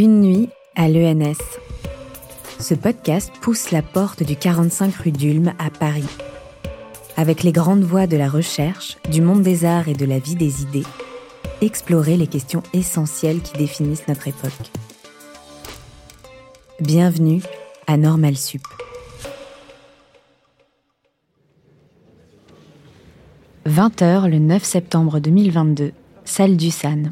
Une nuit à l'ENS. Ce podcast pousse la porte du 45 rue d'Ulm à Paris. Avec les grandes voies de la recherche, du monde des arts et de la vie des idées, explorer les questions essentielles qui définissent notre époque. Bienvenue à Normal Sup. « 20h le 9 septembre 2022, salle du SAN.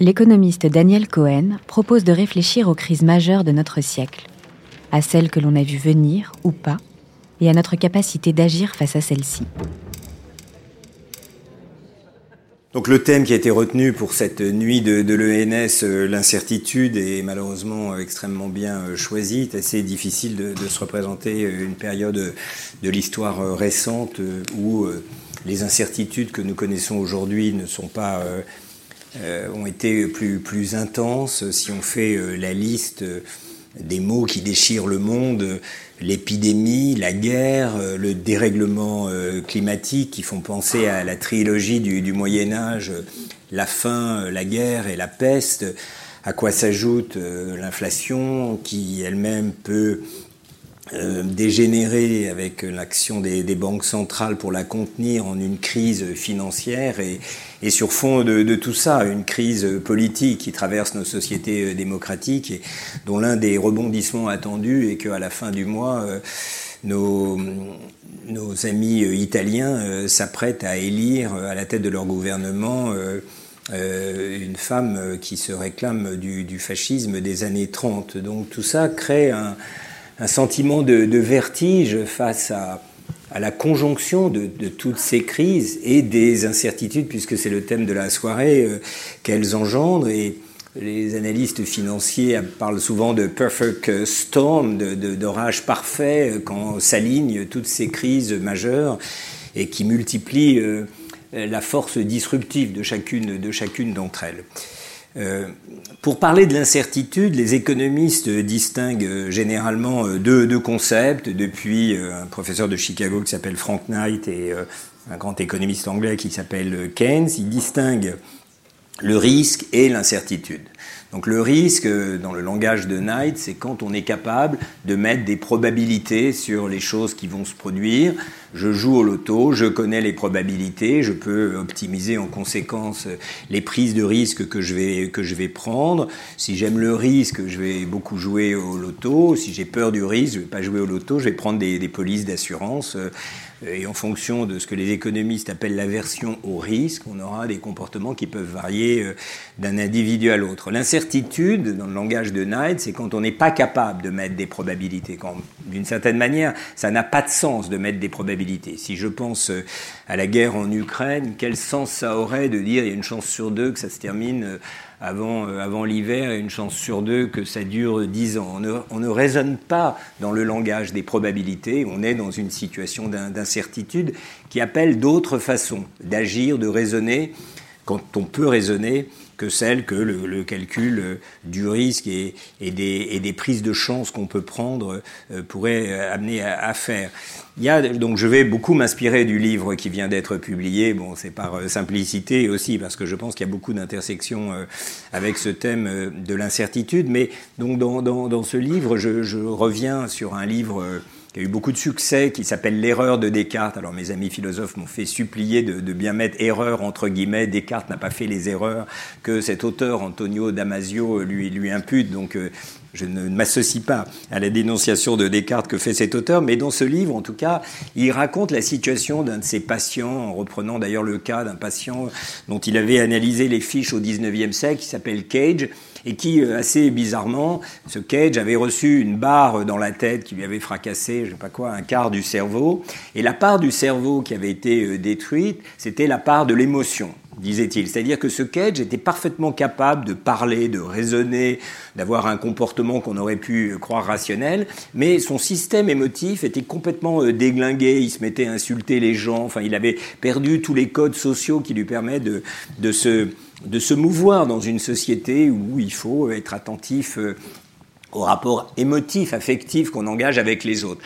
L'économiste Daniel Cohen propose de réfléchir aux crises majeures de notre siècle, à celles que l'on a vues venir ou pas, et à notre capacité d'agir face à celles-ci. Donc le thème qui a été retenu pour cette nuit de, l'ENS, euh, l'incertitude, est malheureusement euh, extrêmement bien euh, choisi. C'est assez difficile de, se représenter une période de l'histoire récente où les incertitudes que nous connaissons aujourd'hui ne sont pas euh, ont été plus, plus intenses. Si on fait euh, la liste euh, des mots qui déchirent le monde, l'épidémie, la guerre, le dérèglement climatique qui font penser à la trilogie du, du Moyen Âge, la faim, la guerre et la peste, à quoi s'ajoute l'inflation qui elle-même peut dégénérer avec l'action des, banques centrales pour la contenir en une crise financière et, sur fond de, tout ça, une crise politique qui traverse nos sociétés euh, démocratiques et dont l'un des rebondissements attendus est qu'à la fin du mois, euh, nos, amis euh, italiens s'apprêtent à élire à la tête de leur gouvernement une femme qui se réclame du, fascisme des années 30. Donc tout ça crée un, un sentiment de, vertige face à la conjonction de, toutes ces crises et des incertitudes, puisque c'est le thème de la soirée, euh, qu'elles engendrent. Et les analystes financiers parlent souvent de perfect storm, d'orage parfait, euh, quand s'alignent toutes ces crises majeures et qui multiplient euh, la force disruptive de chacune de chacune d'entre elles. Euh, pour parler de l'incertitude, les économistes distinguent généralement euh, deux, deux concepts, depuis euh, un professeur de Chicago qui s'appelle Frank Knight et un grand économiste anglais qui s'appelle Keynes. Ils distinguent le risque et l'incertitude. Donc le risque, dans le langage de Knight, c'est quand on est capable de mettre des probabilités sur les choses qui vont se produire. Je joue au loto, je connais les probabilités, je peux optimiser en conséquence les prises de risque que je vais, que je vais prendre. Si j'aime le risque, je vais beaucoup jouer au loto. Si j'ai peur du risque, je ne vais pas jouer au loto, je vais prendre des, des polices d'assurance et en fonction de ce que les économistes appellent l'aversion au risque, on aura des comportements qui peuvent varier euh, d'un individu à l'autre. L'incertitude, dans le langage de Knight, c'est quand on n'est pas capable de mettre des probabilités. D'une certaine manière, ça n'a pas de sens de mettre des probabilités. Si je pense euh, à la guerre en Ukraine, quel sens ça aurait de dire il y a une chance sur deux que ça se termine euh, avant, euh, avant l'hiver une chance sur deux que ça dure dix ans. On ne, raisonne pas dans le langage des probabilités, on est dans une situation d'incertitude qui appelle d'autres façons d'agir, de raisonner, quand on peut raisonner que celle que le, calcul euh, du risque et, des, prises de chance qu'on peut prendre euh, pourrait euh, amener à, faire. Il y a, donc je vais beaucoup m'inspirer du livre qui vient d'être publié. Bon, c'est par simplicité aussi parce que je pense qu'il y a beaucoup d'intersections avec ce thème de l'incertitude. Mais donc dans, ce livre, je, reviens sur un livre qui a eu beaucoup de succès, qui s'appelle L'erreur de Descartes. Alors mes amis philosophes m'ont fait supplier de, bien mettre erreur entre guillemets. Descartes n'a pas fait les erreurs que cet auteur, Antonio Damasio, lui, lui impute. Donc euh, je ne m'associe pas à la dénonciation de Descartes que fait cet auteur, mais dans ce livre, en tout cas, il raconte la situation d'un de ses patients, en reprenant d'ailleurs le cas d'un patient dont il avait analysé les fiches au 19e siècle, qui s'appelle Cage, et qui, euh, assez bizarrement, ce Cage avait reçu une barre dans la tête qui lui avait fracassé, je sais pas quoi, un quart du cerveau. Et la part du cerveau qui avait été euh, détruite, c'était la part de l'émotion disait-il. C'est-à-dire que ce Cage était parfaitement capable de parler, de raisonner, d'avoir un comportement qu'on aurait pu euh, croire rationnel, mais son système émotif était complètement déglingué, il se mettait à insulter les gens, enfin il avait perdu tous les codes sociaux qui lui permettent de, de se de se mouvoir dans une société où il faut être attentif euh, au rapport émotif, affectif qu'on engage avec les autres.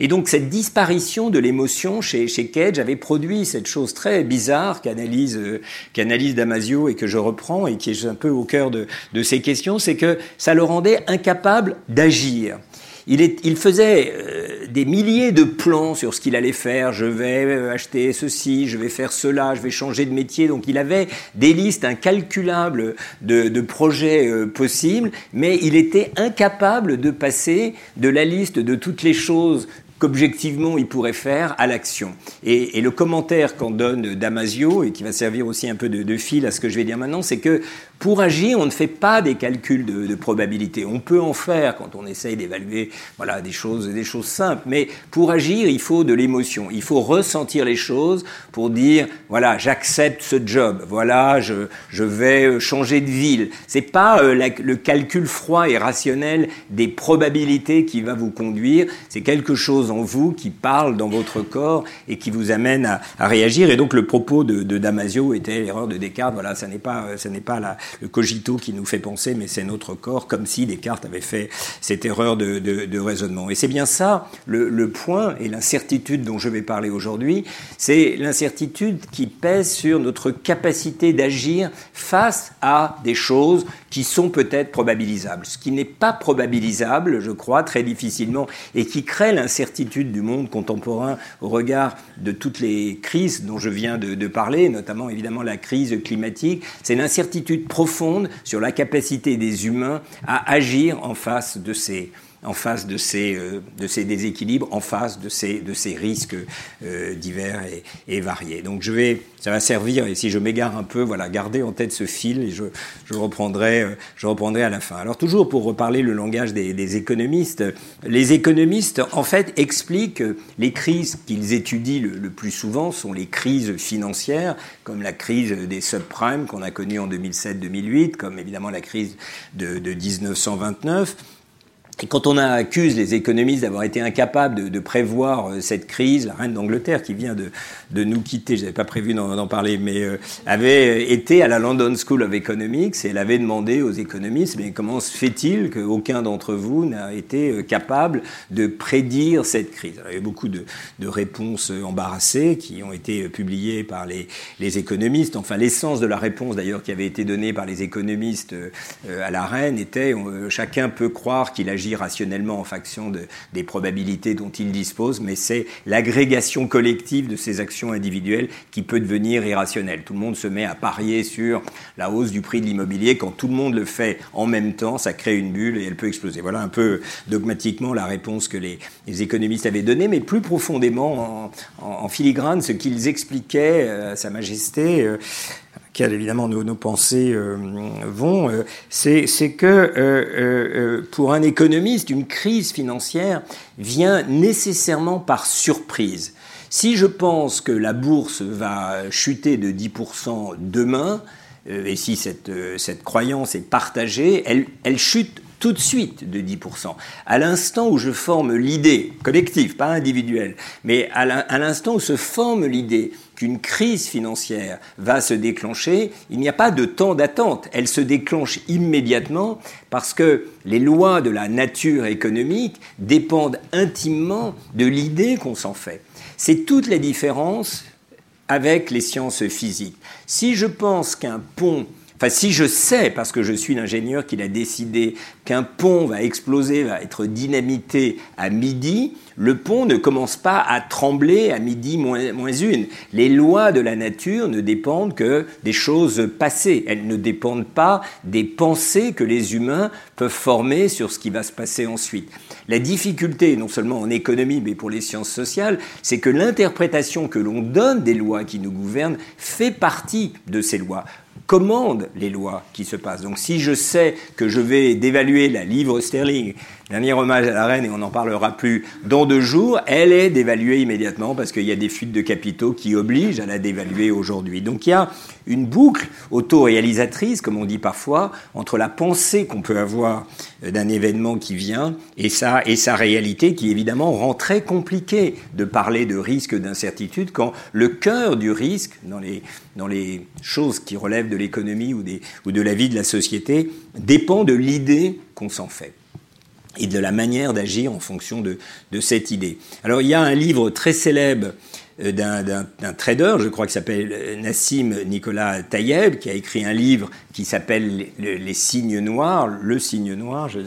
Et donc cette disparition de l'émotion chez, chez Cage avait produit cette chose très bizarre qu'analyse euh, Damasio et que je reprends et qui est un peu au cœur de, de ces questions, c'est que ça le rendait incapable d'agir. Il, faisait euh, des milliers de plans sur ce qu'il allait faire. Je vais euh, acheter ceci, je vais faire cela, je vais changer de métier. Donc il avait des listes incalculables de, de projets euh, possibles, mais il était incapable de passer de la liste de toutes les choses qu'objectivement il pourrait faire à l'action. Et, le commentaire qu'en donne Damasio, et qui va servir aussi un peu de, fil à ce que je vais dire maintenant, c'est que pour agir, on ne fait pas des calculs de, probabilité. On peut en faire quand on essaye d'évaluer voilà, des, choses, des choses simples, mais pour agir, il faut de l'émotion. Il faut ressentir les choses pour dire voilà, j'accepte ce job, voilà, je, je, vais changer de ville. C'est pas euh, le calcul froid et rationnel des probabilités qui va vous conduire, c'est quelque chose en vous qui parle dans votre corps et qui vous amène à, réagir. Et donc le propos de, Damasio était l'erreur de Descartes, voilà, ça n'est pas, ça n'est pas le cogito qui nous fait penser, mais c'est notre corps, comme si Descartes avait fait cette erreur de, raisonnement. Et c'est bien ça le point et l'incertitude dont je vais parler aujourd'hui, c'est l'incertitude qui pèse sur notre capacité d'agir face à des choses qui sont peut-être probabilisables. Ce qui n'est pas probabilisable, je crois, très difficilement, et qui crée l'incertitude du monde contemporain au regard de toutes les crises dont je viens de, de parler, notamment évidemment la crise climatique, c'est l'incertitude profonde sur la capacité des humains à agir en face de ces, en face de ces, euh, de ces déséquilibres, en face de ces, risques euh, divers et, variés. Donc je vais, ça va servir, et si je m'égare un peu, voilà, garder en tête ce fil et je, reprendrai, euh, je reprendrai à la fin. Alors toujours pour reparler le langage des, économistes, les économistes en fait expliquent les crises qu'ils étudient le, plus souvent sont les crises financières, comme la crise des subprimes qu'on a connue en 2007-2008, comme évidemment la crise de 1929. Et quand on accuse les économistes d'avoir été incapables de, de, prévoir euh, cette crise, la reine d'Angleterre qui vient de, de nous quitter, je n'avais pas prévu d'en parler, mais euh, avait été à la London School of Economics et elle avait demandé aux économistes, mais comment se fait-il qu'aucun d'entre vous n'a été euh, capable de prédire cette crise? Alors, Il y a beaucoup de, de, réponses embarrassées qui ont été publiées par les, les économistes. Enfin, l'essence de la réponse d'ailleurs qui avait été donnée par les économistes euh, à la reine était euh, chacun peut croire qu'il agit rationnellement en fonction de, des probabilités dont il dispose, mais c'est l'agrégation collective de ces actions individuelles qui peut devenir irrationnelle. Tout le monde se met à parier sur la hausse du prix de l'immobilier. Quand tout le monde le fait en même temps, ça crée une bulle et elle peut exploser. Voilà un peu dogmatiquement la réponse que les, économistes avaient donnée, mais plus profondément en, filigrane, ce qu'ils expliquaient à Sa Majesté. Euh, auxquelles évidemment nos, pensées euh, vont, euh, c'est que euh, pour un économiste, une crise financière vient nécessairement par surprise. Si je pense que la bourse va chuter de 10% demain, et si cette, cette croyance est partagée, elle, elle chute tout de suite de 10%. À l'instant où je forme l'idée, collective, pas individuelle, mais à l'instant où se forme l'idée qu'une crise financière va se déclencher, il n'y a pas de temps d'attente. Elle se déclenche immédiatement parce que les lois de la nature économique dépendent intimement de l'idée qu'on s'en fait. C'est toute la différence avec les sciences physiques. Si je pense qu'un pont Si je sais, parce que je suis l'ingénieur qu'il a décidé qu'un pont va exploser, va être dynamité à midi, le pont ne commence pas à trembler à midi moins une. Les lois de la nature ne dépendent que des choses passées. Elles ne dépendent pas des pensées que les humains peuvent former sur ce qui va se passer ensuite. La difficulté, non seulement en économie, mais pour les sciences sociales, c'est que l'interprétation que l'on donne des lois qui nous gouvernent fait partie de ces lois commande les lois qui se passent. Donc si je sais que je vais dévaluer la livre sterling, dernier hommage à la reine et on n'en parlera plus dans deux jours, elle est dévaluée immédiatement parce qu'il y a des fuites de capitaux qui obligent à la dévaluer aujourd'hui. Donc il y a une boucle autoréalisatrice, comme on dit parfois, entre la pensée qu'on peut avoir d'un événement qui vient et sa, et sa réalité qui évidemment rend très compliqué de parler de risque d'incertitude quand le cœur du risque dans les, dans les choses qui relèvent de l'économie ou, de la vie de la société dépend de l'idée qu'on s'en fait. et de la manière d'agir en fonction de, cette idée. Alors il y a un livre très célèbre euh, d'un trader, je crois qu'il s'appelle Nassim Nicolas Tayeb, qui a écrit un livre qui s'appelle les, signes noirs, le signe noir, je,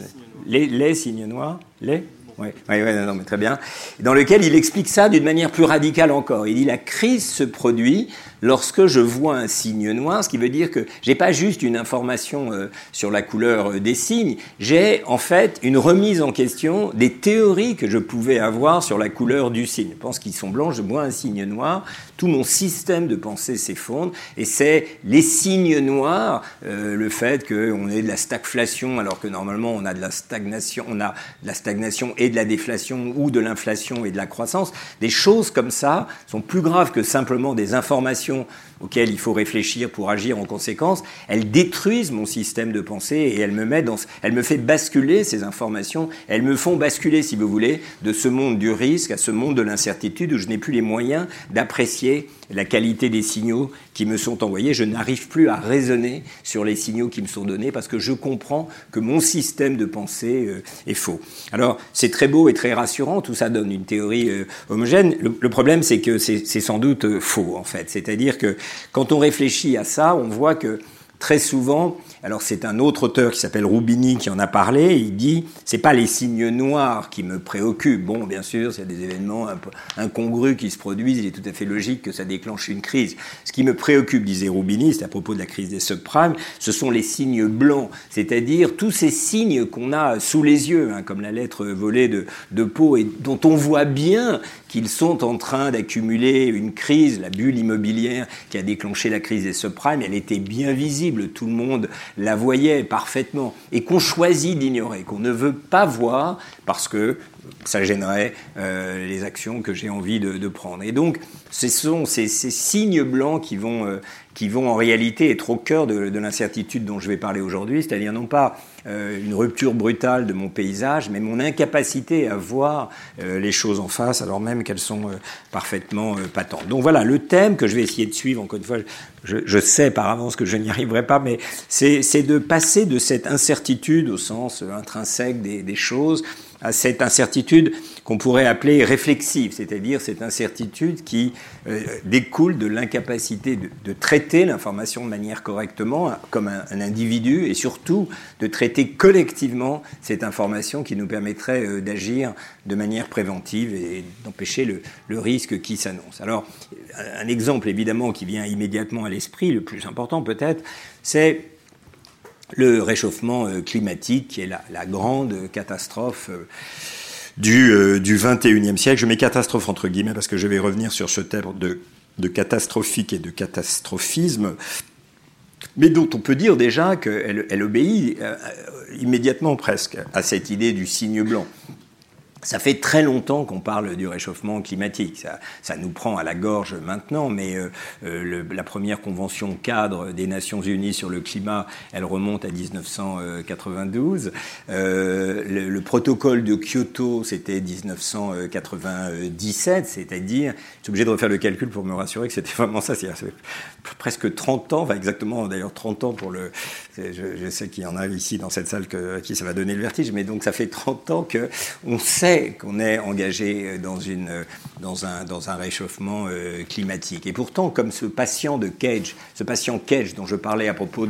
les, les signes noirs, les? Oui, ouais, non, très bien. Dans lequel il explique ça d'une manière plus radicale encore. Il dit la crise se produit lorsque je vois un signe noir, ce qui veut dire que j'ai pas juste une information euh, sur la couleur euh, des signes, j'ai en fait une remise en question des théories que je pouvais avoir sur la couleur du signe. Je pense qu'ils sont blancs, je vois un signe noir, tout mon système de pensée s'effondre, et c'est les signes noirs, euh, le fait qu'on ait de la stagflation alors que normalement on a de la stagnation, on a de la stagnation et de la déflation ou de l'inflation et de la croissance, des choses comme ça sont plus graves que simplement des informations question auxquelles il faut réfléchir pour agir en conséquence, elles détruisent mon système de pensée et elles me, mettent dans, elles me fait basculer ces informations, elles me font basculer, si vous voulez, de ce monde du risque à ce monde de l'incertitude où je n'ai plus les moyens d'apprécier la qualité des signaux qui me sont envoyés. Je n'arrive plus à raisonner sur les signaux qui me sont donnés parce que je comprends que mon système de pensée euh, est faux. Alors, c'est très beau et très rassurant, tout ça donne une théorie euh, homogène. Le, problème, c'est que c'est sans doute euh, faux, en fait. C'est-à-dire que quand on réfléchit à ça, on voit que très souvent, alors c'est un autre auteur qui s'appelle Roubini qui en a parlé. Il dit c'est pas les signes noirs qui me préoccupent. Bon, bien sûr, s'il y a des événements incongrus qui se produisent, il est tout à fait logique que ça déclenche une crise. Ce qui me préoccupe, disait Roubini, c'est à propos de la crise des subprimes, ce sont les signes blancs, c'est-à-dire tous ces signes qu'on a sous les yeux, hein, comme la lettre volée de, de Pau, et dont on voit bien qu'ils sont en train d'accumuler une crise, la bulle immobilière qui a déclenché la crise des subprimes, elle était bien visible, tout le monde la voyait parfaitement, et qu'on choisit d'ignorer, qu'on ne veut pas voir parce que ça gênerait euh, les actions que j'ai envie de, prendre. Et donc, ce sont ces, signes blancs qui vont, euh, qui vont en réalité être au cœur de, l'incertitude dont je vais parler aujourd'hui, c'est-à-dire non pas euh, une rupture brutale de mon paysage, mais mon incapacité à voir les choses en face alors même qu'elles sont parfaitement patentes. Donc voilà, le thème que je vais essayer de suivre, encore une fois, je, sais par avance que je n'y arriverai pas, mais c'est de passer de cette incertitude au sens intrinsèque des, des choses à cette incertitude qu'on pourrait appeler réflexive, c'est-à-dire cette incertitude qui euh, découle de l'incapacité de, traiter l'information de manière correctement comme un, individu et surtout de traiter collectivement cette information qui nous permettrait euh, d'agir de manière préventive et d'empêcher le, risque qui s'annonce. Alors, un exemple évidemment qui vient immédiatement à l'esprit, le plus important peut-être, c'est le réchauffement euh, climatique, qui est la, grande catastrophe du, euh, du 21e siècle. Je mets catastrophe entre guillemets parce que je vais revenir sur ce terme de, catastrophique et de catastrophisme, mais dont on peut dire déjà qu'elle elle obéit immédiatement presque à cette idée du signe blanc. Ça fait très longtemps qu'on parle du réchauffement climatique. Ça, ça, nous prend à la gorge maintenant, mais euh, euh, la première convention cadre des Nations Unies sur le climat, elle remonte à 1992. Euh, le, le, protocole de Kyoto, c'était 1997, c'est-à-dire, je suis obligé de refaire le calcul pour me rassurer que c'était vraiment ça, presque 30 ans, exactement d'ailleurs 30 ans pour le... Je, sais qu'il y en a ici dans cette salle que, à qui ça va donner le vertige, mais donc ça fait 30 ans qu'on sait qu'on est engagé dans, une, dans, un, réchauffement euh, climatique. Et pourtant, comme ce patient de Cage, ce patient Cage dont je parlais à propos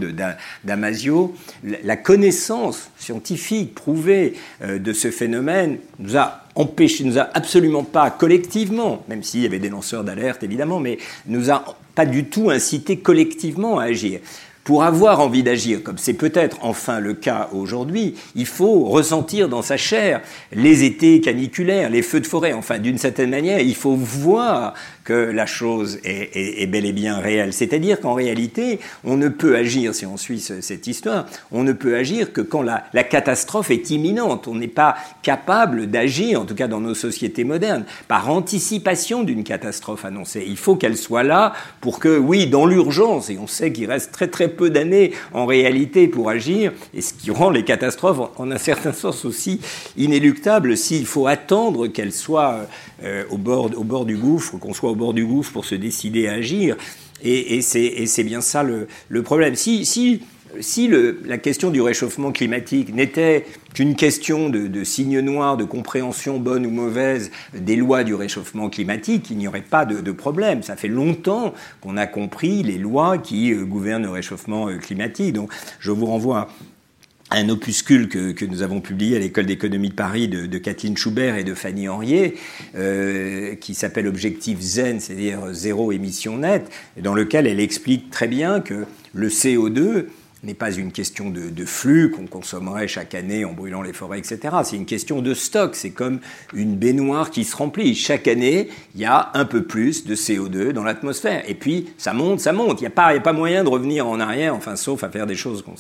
Damasio, la connaissance scientifique prouvée euh, de ce phénomène nous a empêché, nous a absolument pas collectivement, même s'il y avait des lanceurs d'alerte évidemment, mais nous a pas du tout incité collectivement à agir. Pour avoir envie d'agir, comme c'est peut-être enfin le cas aujourd'hui, il faut ressentir dans sa chair les étés caniculaires, les feux de forêt. Enfin, d'une certaine manière, il faut voir que la chose est, bel et bien réelle. C'est-à-dire qu'en réalité, on ne peut agir, si on suit cette histoire, on ne peut agir que quand la, la catastrophe est imminente. On n'est pas capable d'agir, en tout cas dans nos sociétés modernes, par anticipation d'une catastrophe annoncée. Il faut qu'elle soit là pour que, oui, dans l'urgence, et on sait qu'il reste très très peu d'années en réalité pour agir, et ce qui rend les catastrophes en un certain sens aussi inéluctables s'il faut attendre qu'elles soient euh, au, bord, au bord du gouffre, qu'on soit au bord du gouffre pour se décider à agir. Et, et c'est bien ça le, le, problème. Si, si si la question du réchauffement climatique n'était qu'une question de, de signe noir, de compréhension bonne ou mauvaise des lois du réchauffement climatique, il n'y aurait pas de, problème. Ça fait longtemps qu'on a compris les lois qui euh, gouvernent le réchauffement euh, climatique. Donc je vous renvoie un opuscule que, nous avons publié à l'école d'économie de Paris de, de, Kathleen Schubert et de Fanny Henriet, euh, qui s'appelle Objectif Zen, c'est-à-dire zéro émission nette, dans lequel elle explique très bien que le CO2 n'est pas une question de, flux qu'on consommerait chaque année en brûlant les forêts, etc. C'est une question de stock. C'est comme une baignoire qui se remplit. Chaque année, il y a un peu plus de CO2 dans l'atmosphère. Et puis, ça monte, ça monte. Il n'y a, pas, a pas moyen de revenir en arrière, enfin, sauf à faire des choses qu'on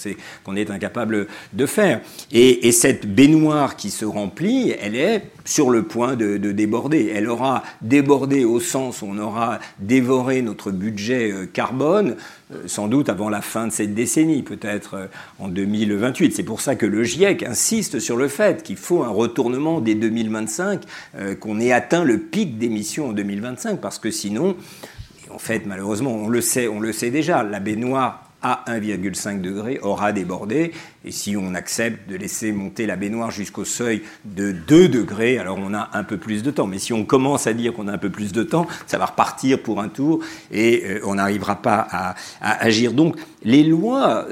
qu'on est incapable de faire. Et, et, cette baignoire qui se remplit, elle est sur le point de, de déborder. Elle aura débordé au sens où on aura dévoré notre budget euh, carbone sans doute avant la fin de cette décennie, peut-être euh, en 2028. C'est pour ça que le GIEC insiste sur le fait qu'il faut un retournement dès 2025, euh, qu'on ait atteint le pic d'émissions en 2025, parce que sinon, en fait, malheureusement, on le sait, on le sait déjà, la baignoire à 1,5 degré aura débordé. Et si on accepte de laisser monter la baignoire jusqu'au seuil de 2 degrés, alors on a un peu plus de temps. Mais si on commence à dire qu'on a un peu plus de temps, ça va repartir pour un tour et euh, on n'arrivera pas à, agir. Donc les lois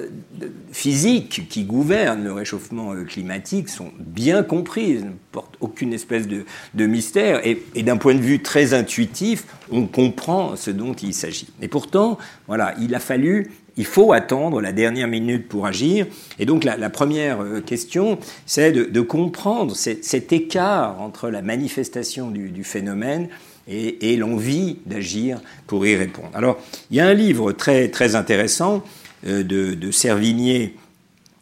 physiques qui gouvernent le réchauffement euh, climatique sont bien comprises, ne portent aucune espèce de, mystère. Et, et d'un point de vue très intuitif, on comprend ce dont il s'agit. Et pourtant, voilà, il a fallu il faut attendre la dernière minute pour agir. Et donc la, première euh, question, c'est de, comprendre cet écart entre la manifestation du, phénomène et, et l'envie d'agir pour y répondre. Alors, il y a un livre très, très intéressant euh, de, de Servigné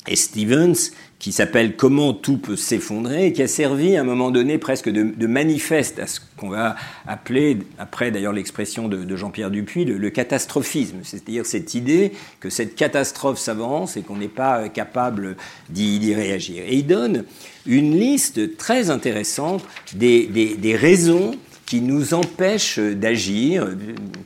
et Stevens qui s'appelle Comment tout peut s'effondrer, qui a servi à un moment donné presque de, manifeste à ce qu'on va appeler, après d'ailleurs l'expression de, Jean-Pierre Dupuis, le, catastrophisme, c'est-à-dire cette idée que cette catastrophe s'avance et qu'on n'est pas capable d'y réagir. Et il donne une liste très intéressante des raisons qui nous empêche d'agir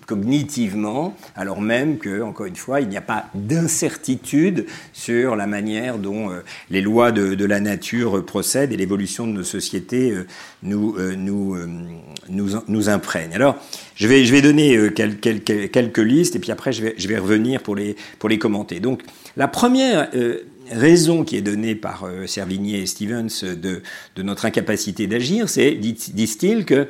cognitivement, alors même que, encore une fois, il n'y a pas d'incertitude sur la manière dont euh, les lois de, la nature procèdent et l'évolution de nos sociétés euh, nous, euh, nous, nous, nous imprègne. Alors, je vais, je vais donner quelques, listes et puis après, je vais, je vais revenir pour les, pour les commenter. Donc, la première raison qui est donnée par Servigné et Stevens de, de notre incapacité d'agir, c'est, disent-ils, que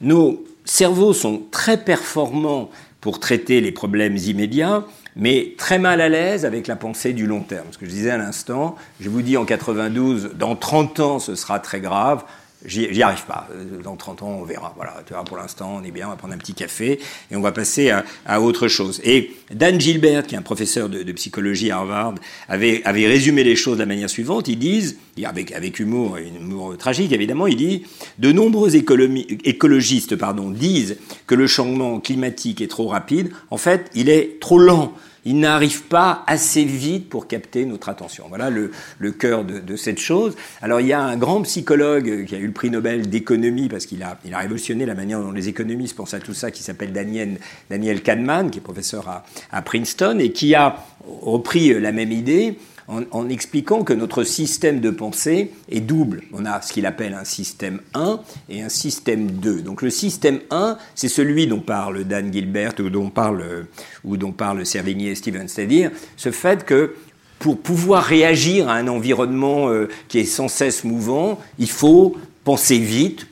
nos cerveaux sont très performants pour traiter les problèmes immédiats, mais très mal à l'aise avec la pensée du long terme. Ce que je disais à l'instant, je vous dis en 92, dans 30 ans, ce sera très grave. J'y arrive pas. Dans 30 ans, on verra. Voilà, tu vois, pour l'instant, on est bien, on va prendre un petit café et on va passer à, autre chose. Et Dan Gilbert, qui est un professeur de, psychologie à Harvard, avait, résumé les choses de la manière suivante. Ils disent, avec, avec humour, et humour tragique évidemment, il dit de nombreux écologistes pardon, disent que le changement climatique est trop rapide. En fait, il est trop lent il n'arrive pas assez vite pour capter notre attention. Voilà le, cœur de, cette chose. Alors il y a un grand psychologue qui a eu le prix Nobel d'économie parce qu'il a, révolutionné la manière dont les économistes pensent à tout ça, qui s'appelle Daniel, Daniel Kahneman, qui est professeur à Princeton et qui a repris la même idée en, expliquant que notre système de pensée est double. On a ce qu'il appelle un système 1 et un système 2. Donc le système 1, c'est celui dont parle Dan Gilbert ou dont parle, ou dont parle Servigny et Stevens, c'est-à-dire ce fait que pour pouvoir réagir à un environnement euh, qui est sans cesse mouvant, il faut penser vite,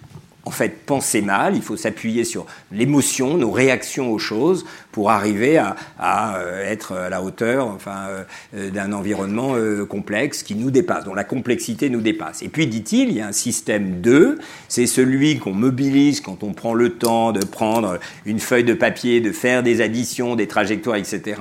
en fait penser mal, il faut s'appuyer sur l'émotion, nos réactions aux choses pour arriver à, euh, être à la hauteur enfin, euh, d'un environnement euh, complexe qui nous dépasse, dont la complexité nous dépasse. Et puis, dit-il, il y a un système 2, c'est celui qu'on mobilise quand on prend le temps de prendre une feuille de papier, de faire des additions, des trajectoires, etc.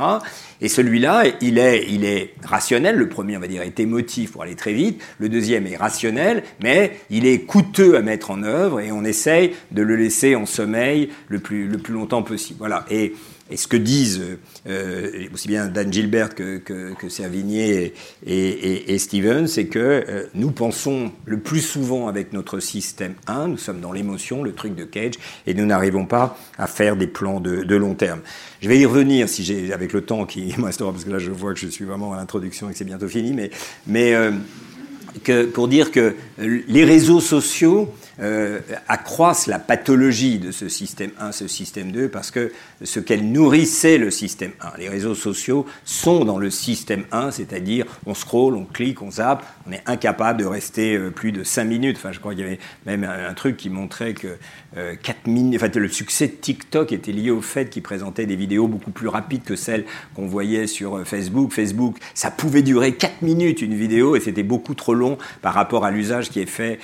Et celui-là, il est, il est rationnel. Le premier, on va dire, est émotif pour aller très vite. Le deuxième est rationnel, mais il est coûteux à mettre en œuvre et on essaye de le laisser en sommeil le plus, le plus longtemps possible. Voilà. Et et ce que disent euh, aussi bien Dan Gilbert que, que, que Servigné et, et, Stevens, c'est que euh, nous pensons le plus souvent avec notre système 1, nous sommes dans l'émotion, le truc de Cage, et nous n'arrivons pas à faire des plans de, de, long terme. Je vais y revenir si j'ai avec le temps qui me restera, parce que là je vois que je suis vraiment à l'introduction et que c'est bientôt fini, mais, mais euh, que, pour dire que les réseaux sociaux euh, accroissent la pathologie de ce système 1, ce système 2, parce que ce qu'elle nourrissait le système 1, les réseaux sociaux sont dans le système 1, c'est-à-dire on scrolle, on clique, on zappe, on est incapable de rester euh, plus de 5 minutes. Enfin, je crois qu'il y avait même un, truc qui montrait que 4 euh, minutes, enfin, le succès de TikTok était lié au fait qu'il présentait des vidéos beaucoup plus rapides que celles qu'on voyait sur Facebook. Facebook, ça pouvait durer 4 minutes une vidéo et c'était beaucoup trop long par rapport à l'usage qui est fait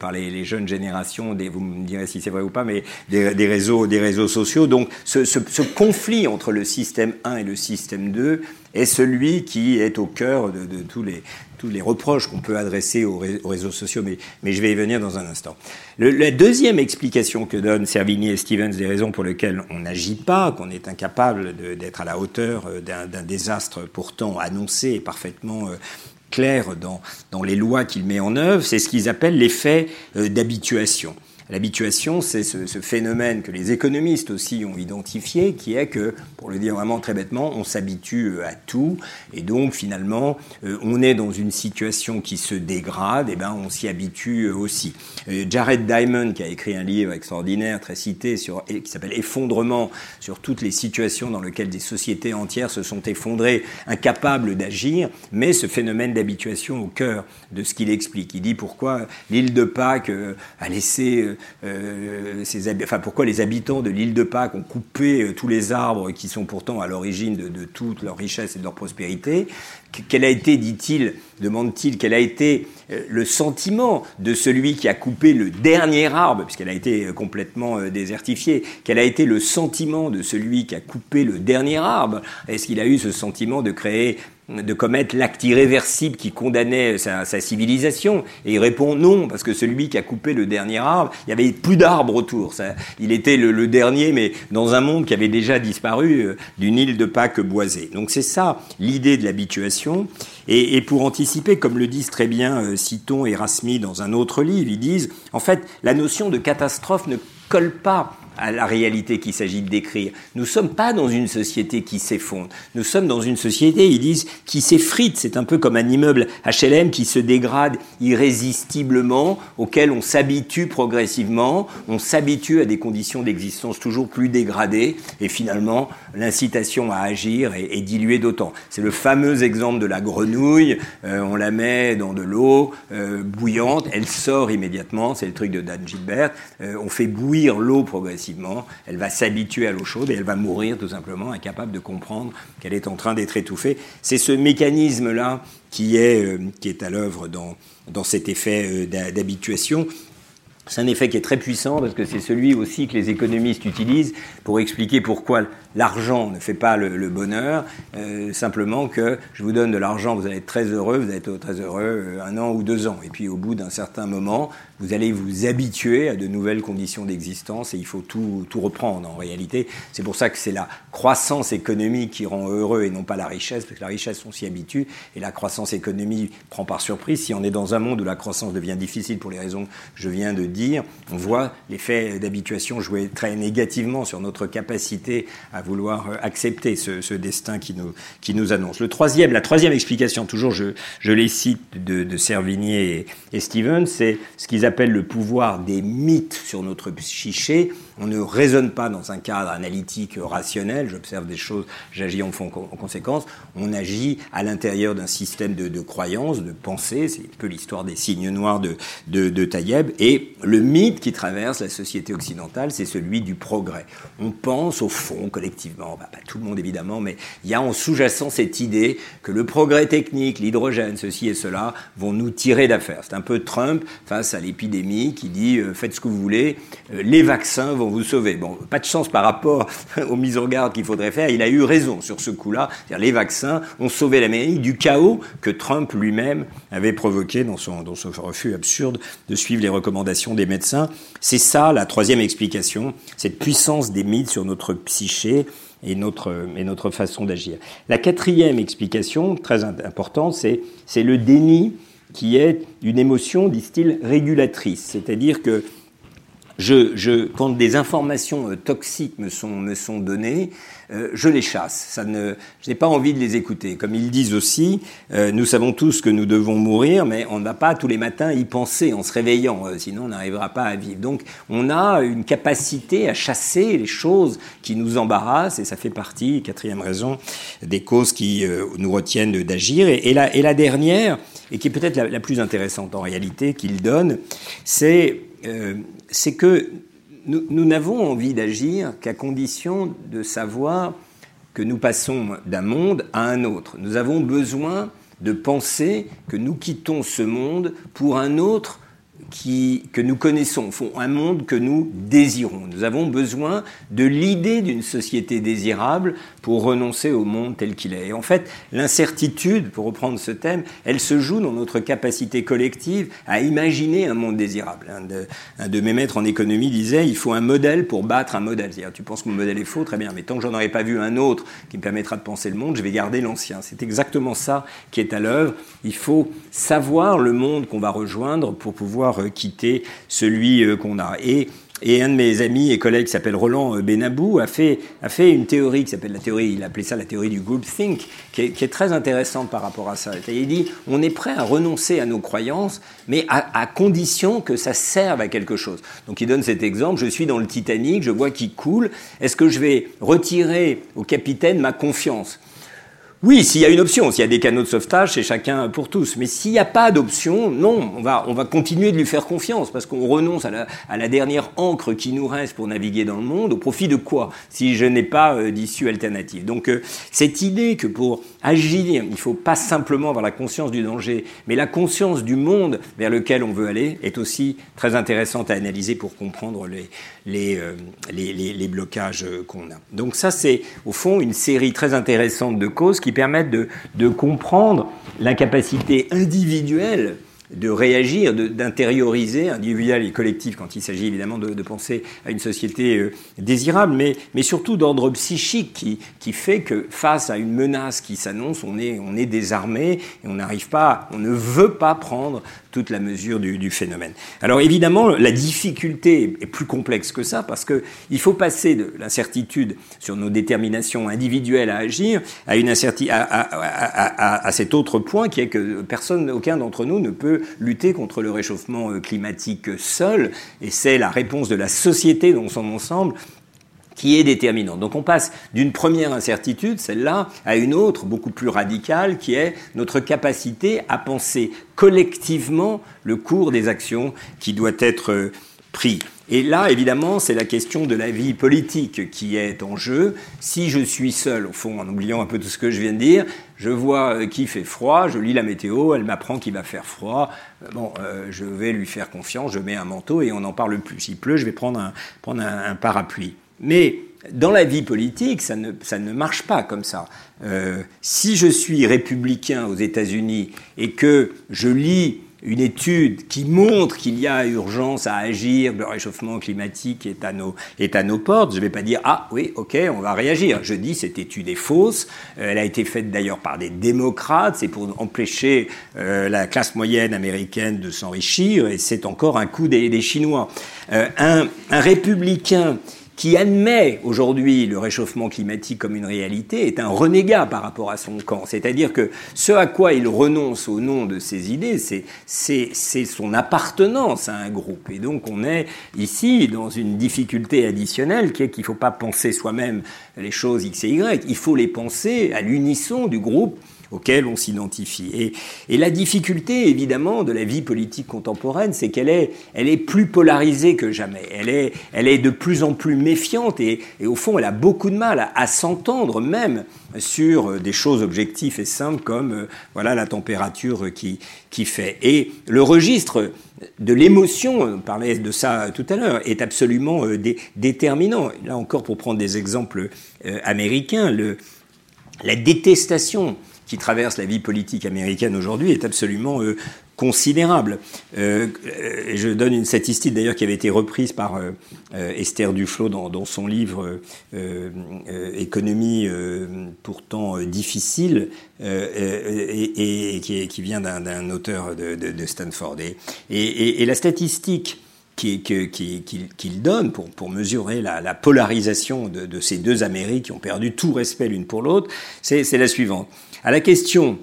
par les jeunes génération, vous me direz si c'est vrai ou pas, mais des, réseaux, des réseaux sociaux. Donc ce, conflit entre le système 1 et le système 2 est celui qui est au cœur de, tous, les, reproches qu'on peut adresser aux, réseaux sociaux, mais, mais, je vais y venir dans un instant. la deuxième explication que donnent Servigny et Stevens des raisons pour lesquelles on n'agit pas, qu'on est incapable d'être à la hauteur euh, d'un désastre pourtant annoncé et parfaitement euh, clair dans, dans les lois qu'il met en œuvre, c'est ce qu'ils appellent l'effet euh, d'habituation. L'habituation, c'est ce, phénomène que les économistes aussi ont identifié, qui est que, pour le dire vraiment très bêtement, on s'habitue euh, à tout, et donc finalement, euh, on est dans une situation qui se dégrade, et ben on s'y habitue euh, aussi. Jared Diamond, qui a écrit un livre extraordinaire, très cité, sur, qui s'appelle Effondrement, sur toutes les situations dans lesquelles des sociétés entières se sont effondrées, incapables d'agir, mais ce phénomène d'habituation au cœur de ce qu'il explique. Il dit pourquoi l'île de Pâques a laissé euh, pourquoi les habitants de l'île de Pâques ont coupé euh, tous les arbres qui sont pourtant à l'origine de, toute leur richesse et de leur prospérité? Quel a été, dit-il, demande-t-il, quel a été euh, le sentiment de celui qui a coupé le dernier arbre, puisqu'elle a été complètement désertifiée, quel a été le sentiment de celui qui a coupé le dernier arbre? Est-ce qu'il a eu ce sentiment de créer de commettre l'acte irréversible qui condamnait sa, civilisation? Et il répond non, parce que celui qui a coupé le dernier arbre, il y avait plus d'arbres autour. Il était le, dernier, mais dans un monde qui avait déjà disparu euh, d'une île de Pâques boisée. Donc c'est ça l'idée de l'habituation. Et, pour anticiper, comme le disent très bien euh, Citon et Rasmi dans un autre livre, ils disent, en fait, la notion de catastrophe ne colle pas à la réalité qu'il s'agit de décrire. Nous ne sommes pas dans une société qui s'effondre. Nous sommes dans une société, ils disent, qui s'effrite. C'est un peu comme un immeuble HLM qui se dégrade irrésistiblement, auquel on s'habitue progressivement, on s'habitue à des conditions d'existence toujours plus dégradées, et finalement, l'incitation à agir est, diluée d'autant. C'est le fameux exemple de la grenouille. Euh, on la met dans de l'eau euh, bouillante, elle sort immédiatement, c'est le truc de Dan Gilbert. Euh, on fait bouillir l'eau progressivement elle va s'habituer à l'eau chaude et elle va mourir tout simplement, incapable de comprendre qu'elle est en train d'être étouffée. C'est ce mécanisme-là qui est, euh, qui est à l'œuvre dans, dans cet effet euh, d'habituation. C'est un effet qui est très puissant parce que c'est celui aussi que les économistes utilisent pour expliquer pourquoi l'argent ne fait pas le, bonheur, euh, simplement que je vous donne de l'argent, vous allez être très heureux, vous allez être très heureux euh, un an ou deux ans. Et puis au bout d'un certain moment, vous allez vous habituer à de nouvelles conditions d'existence et il faut tout, tout reprendre en réalité. C'est pour ça que c'est la croissance économique qui rend heureux et non pas la richesse, parce que la richesse, on s'y habitue, et la croissance économique prend par surprise. Si on est dans un monde où la croissance devient difficile pour les raisons que je viens de dire, on voit l'effet d'habituation jouer très négativement sur notre capacité à vouloir euh, accepter ce, destin qui nous, qui nous annonce. Le troisième, la troisième explication, toujours je, je les cite de, de Servigné et, et Stevens, c'est ce qu'ils appellent le pouvoir des mythes sur notre psyché. On ne raisonne pas dans un cadre analytique rationnel, j'observe des choses, j'agis en, en, conséquence, on agit à l'intérieur d'un système de, croyances, de pensée, c'est un peu l'histoire des signes noirs de, de, de Taïeb, et le mythe qui traverse la société occidentale, c'est celui du progrès. On pense au fond, collectivement, bah, pas tout le monde évidemment, mais il y a en sous-jacent cette idée que le progrès technique, l'hydrogène, ceci et cela, vont nous tirer d'affaire. C'est un peu Trump face à l'épidémie qui dit euh, faites ce que vous voulez, euh, les vaccins vont vous sauver. Bon, pas de chance par rapport aux mises en garde qu'il faudrait faire. Il a eu raison sur ce coup-là. Les vaccins ont sauvé l'Amérique du chaos que Trump lui-même avait provoqué dans son, dans son refus absurde de suivre les recommandations des médecins. C'est ça la troisième explication, cette puissance des sur notre psyché et notre, et notre façon d'agir. La quatrième explication, très importante, c'est, c'est le déni qui est une émotion, disent-ils, régulatrice. C'est-à-dire que je, je, quand des informations euh, toxiques me sont, me sont données, euh, je les chasse. Je n'ai pas envie de les écouter. Comme ils disent aussi, euh, nous savons tous que nous devons mourir, mais on ne va pas tous les matins y penser en se réveillant, euh, sinon on n'arrivera pas à vivre. Donc on a une capacité à chasser les choses qui nous embarrassent, et ça fait partie, quatrième raison, des causes qui nous retiennent d'agir. Et, la, dernière, et qui est peut-être la, la, plus intéressante en réalité, qu'il donne, c'est c'est que nous n'avons envie d'agir qu'à condition de savoir que nous passons d'un monde à un autre. Nous avons besoin de penser que nous quittons ce monde pour un autre que nous connaissons, font un monde que nous désirons. Nous avons besoin de l'idée d'une société désirable pour renoncer au monde tel qu'il est. Et en fait, l'incertitude, pour reprendre ce thème, elle se joue dans notre capacité collective à imaginer un monde désirable. Un de, mes maîtres en économie disait, il faut un modèle pour battre un modèle. C'est-à-dire, tu penses que mon modèle est faux, très bien, mais tant que j'en aurais pas vu un autre qui me permettra de penser le monde, je vais garder l'ancien. C'est exactement ça qui est à l'œuvre. Il faut savoir le monde qu'on va rejoindre pour pouvoir quitter celui euh, qu'on a. Et, et un de mes amis et collègues qui s'appelle Roland euh, Benabou a fait, a fait une théorie qui s'appelle la théorie, il appelait ça la théorie du group think, qui est, qui est, très intéressante par rapport à ça. Il dit, on est prêt à renoncer à nos croyances, mais à, à, condition que ça serve à quelque chose. Donc il donne cet exemple, je suis dans le Titanic, je vois qu'il coule, est-ce que je vais retirer au capitaine ma confiance? Oui, s'il y a une option, s'il y a des canaux de sauvetage, c'est chacun pour tous. Mais s'il n'y a pas d'option, non, on va, on va continuer de lui faire confiance parce qu'on renonce à la, dernière encre qui nous reste pour naviguer dans le monde. Au profit de quoi Si je n'ai pas euh, d'issue alternative. Donc euh, cette idée que pour agir, il ne faut pas simplement avoir la conscience du danger, mais la conscience du monde vers lequel on veut aller est aussi très intéressante à analyser pour comprendre les, les, euh, les, blocages qu'on a. Donc ça, c'est au fond une série très intéressante de causes qui permettent de, de comprendre l'incapacité individuelle de réagir, d'intérioriser, individuel et collectif, quand il s'agit évidemment de, penser à une société euh, désirable, mais, mais surtout d'ordre psychique qui, qui fait que face à une menace qui s'annonce, on est, on est désarmé et on n'arrive pas, on ne veut pas prendre toute la mesure du, du, phénomène. Alors évidemment, la difficulté est plus complexe que ça parce que il faut passer de l'incertitude sur nos déterminations individuelles à agir à une à, à, à, cet autre point qui est que personne, aucun d'entre nous ne peut lutter contre le réchauffement climatique seul, et c'est la réponse de la société dans son ensemble qui est déterminante. Donc on passe d'une première incertitude, celle-là, à une autre, beaucoup plus radicale, qui est notre capacité à penser collectivement le cours des actions qui doit être pris. Et là, évidemment, c'est la question de la vie politique qui est en jeu. Si je suis seul, au fond, en oubliant un peu tout ce que je viens de dire, je vois qu'il fait froid, je lis la météo, elle m'apprend qu'il va faire froid. Bon, euh, je vais lui faire confiance, je mets un manteau et on n'en parle plus. S'il pleut, je vais prendre un, prendre un parapluie. Mais dans la vie politique, ça ne, ça ne marche pas comme ça. Euh, si je suis républicain aux États-Unis et que je lis une étude qui montre qu'il y a urgence à agir, le réchauffement climatique est à nos, est à nos portes, je ne vais pas dire ah oui, ok, on va réagir. Je dis cette étude est fausse. Euh, elle a été faite d'ailleurs par des démocrates. C'est pour empêcher euh, la classe moyenne américaine de s'enrichir et c'est encore un coup des, Chinois. Un républicain qui admet aujourd'hui le réchauffement climatique comme une réalité est un renégat par rapport à son camp. C'est-à-dire que ce à quoi il renonce au nom de ses idées, c'est son appartenance à un groupe. Et donc on est ici dans une difficulté additionnelle qui est qu'il ne faut pas penser soi-même les choses X et Y, il faut les penser à l'unisson du groupe auquel on s'identifie. Et, et, la difficulté, évidemment, de la vie politique contemporaine, c'est qu'elle est, elle est plus polarisée que jamais. Elle est, elle est de plus en plus méfiante et, et au fond, elle a beaucoup de mal à, s'entendre même sur des choses objectives et simples comme euh, voilà la température qui, qui fait. Et le registre de l'émotion, on parlait de ça tout à l'heure, est absolument euh, dé, déterminant. Là encore, pour prendre des exemples euh, américains, le, la détestation qui traverse la vie politique américaine aujourd'hui est absolument considérable. Euh, je donne une statistique d'ailleurs qui avait été reprise par euh, euh, Esther Duflo dans, son livre Économie pourtant difficile et, qui, vient d'un auteur de, Stanford. Et, la statistique qu'il donne pour, pour mesurer la, polarisation de, ces deux Amériques qui ont perdu tout respect l'une pour l'autre, c'est la suivante. À la question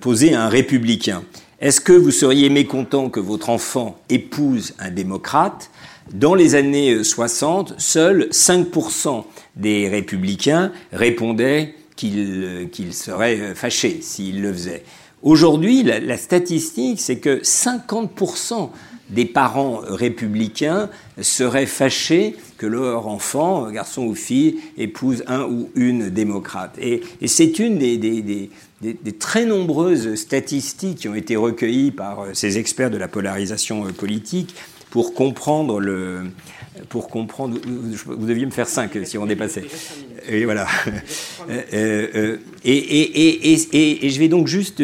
posée à un républicain, est-ce que vous seriez mécontent que votre enfant épouse un démocrate? Dans les années 60, seuls 5% des républicains répondaient qu'ils seraient fâchés s'ils le faisaient. Aujourd'hui, la, statistique, c'est que 50% des parents républicains seraient fâchés que leur enfant, garçon ou fille, épouse un ou une démocrate. Et, c'est une des, très nombreuses statistiques qui ont été recueillies par euh, ces experts de la polarisation euh, politique pour comprendre le, pour comprendre. Vous deviez me faire 5 si on dépassait. Et voilà. Euh, et, et, et, et, je vais donc juste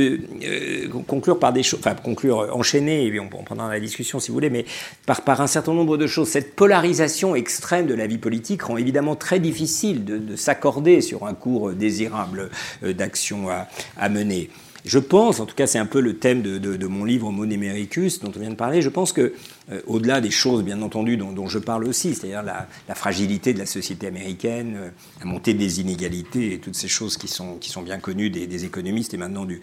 conclure par des choses, enfin conclure, enchaîner, et on, prendra la discussion si vous voulez, mais par, par un certain nombre de choses. Cette polarisation extrême de la vie politique rend évidemment très difficile de, de s'accorder sur un cours désirable d'action à, à mener. Je pense, en tout cas c'est un peu le thème de, mon livre Homo dont on vient de parler, je pense que euh, au-delà des choses bien entendu dont, je parle aussi, c'est-à-dire la, fragilité de la société américaine, euh, la montée des inégalités et toutes ces choses qui sont, bien connues des économistes et maintenant du,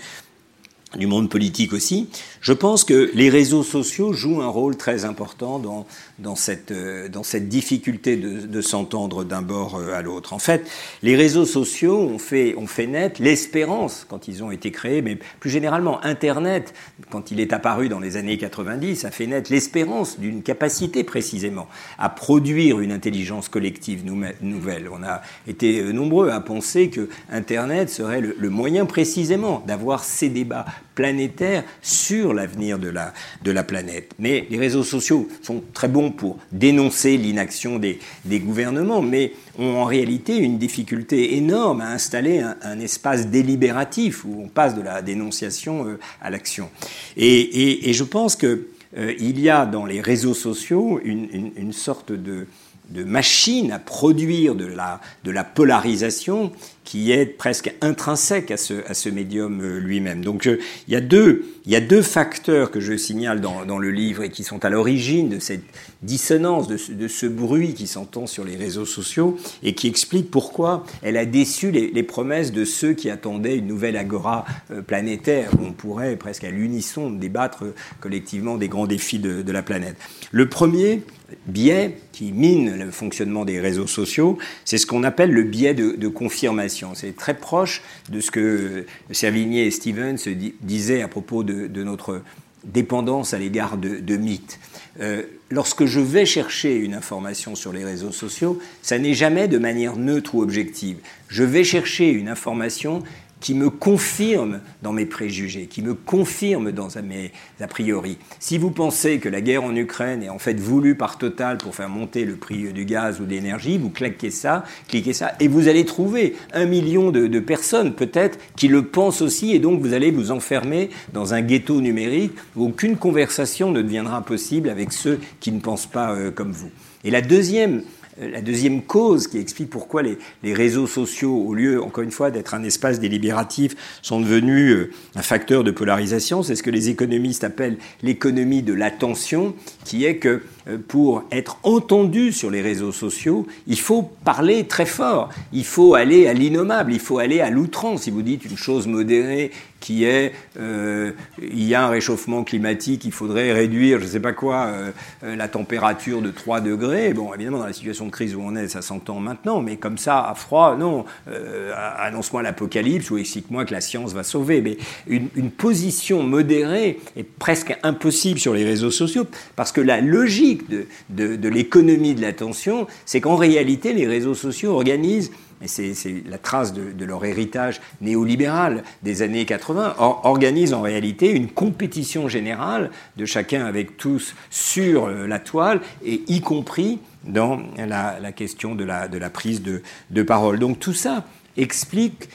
du monde politique aussi, je pense que les réseaux sociaux jouent un rôle très important dans, dans, cette, euh, dans cette difficulté de, de s'entendre d'un bord euh, à l'autre. En fait, les réseaux sociaux ont fait, ont fait naître l'espérance quand ils ont été créés, mais plus généralement Internet, quand il est apparu dans les années 90, a fait naître l'espérance d'une capacité précisément à produire une intelligence collective nouvelle. On a été euh, nombreux à penser que Internet serait le, le moyen précisément d'avoir ces débats planétaire sur l'avenir de la, de la planète. Mais les réseaux sociaux sont très bons pour dénoncer l'inaction des, des, gouvernements, mais ont en réalité une difficulté énorme à installer un, espace délibératif où on passe de la dénonciation euh, à l'action. Et, et, je pense qu'il euh, il y a dans les réseaux sociaux une, une sorte de, de machine à produire de la, de la polarisation qui est presque intrinsèque à ce, à ce médium euh, lui-même. Donc euh, il, y a deux, il y a deux facteurs que je signale dans, dans le livre et qui sont à l'origine de cette dissonance, de ce, de ce bruit qui s'entend sur les réseaux sociaux et qui explique pourquoi elle a déçu les, promesses de ceux qui attendaient une nouvelle agora euh, planétaire où on pourrait presque à l'unisson débattre collectivement des grands défis de, de la planète. Le premier, biais qui mine le fonctionnement des réseaux sociaux, c'est ce qu'on appelle le biais de, confirmation c'est très proche de ce que Servigné et Stevens disaient à propos de, notre dépendance à l'égard de, mythes. Euh, lorsque je vais chercher une information sur les réseaux sociaux, ça n'est jamais de manière neutre ou objective. Je vais chercher une information qui me confirme dans mes préjugés, qui me confirme dans mes a priori. Si vous pensez que la guerre en Ukraine est en fait voulue par Total pour faire monter le prix du gaz ou de l'énergie, vous claquez ça, cliquez ça, et vous allez trouver un million de, personnes peut-être qui le pensent aussi, et donc vous allez vous enfermer dans un ghetto numérique où aucune conversation ne deviendra possible avec ceux qui ne pensent pas euh, comme vous. Et la deuxième euh, la deuxième cause qui explique pourquoi les, réseaux sociaux, au lieu, encore une fois, d'être un espace délibératif, sont devenus euh, un facteur de polarisation, c'est ce que les économistes appellent l'économie de l'attention, qui est que euh, pour être entendu sur les réseaux sociaux, il faut parler très fort, il faut aller à l'innommable, il faut aller à l'outrance. Si vous dites une chose modérée qui est euh, il y a un réchauffement climatique, il faudrait réduire, je ne sais pas quoi, euh, euh, la température de 3 degrés. Bon, évidemment, dans la situation de crise où on est, ça s'entend maintenant, mais comme ça, à froid, non, annonce-moi l'apocalypse ou explique-moi que la science va sauver. Mais une, position modérée est presque impossible sur les réseaux sociaux, parce que la logique de l'économie de l'attention, c'est qu'en réalité, les réseaux sociaux organisent et c'est la trace de, leur héritage néolibéral des années 80, organise en réalité une compétition générale de chacun avec tous sur euh, la toile, et y compris dans la, question de la, prise de, parole. Donc tout ça explique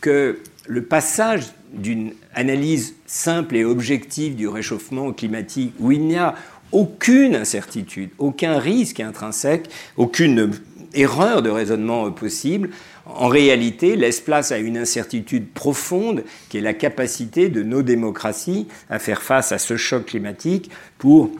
que le passage d'une analyse simple et objective du réchauffement climatique où il n'y a aucune incertitude, aucun risque intrinsèque, aucune erreur de raisonnement possible, en réalité laisse place à une incertitude profonde qui est la capacité de nos démocraties à faire face à ce choc climatique pour